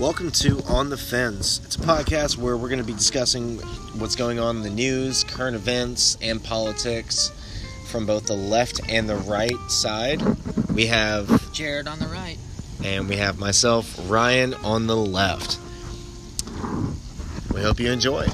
Welcome to On the Fence. It's a podcast where we're going to be discussing what's going on in the news, current events, and politics from both the left and the right side. We have Jared on the right. and we have myself, Ryan, on the left. We hope you enjoy.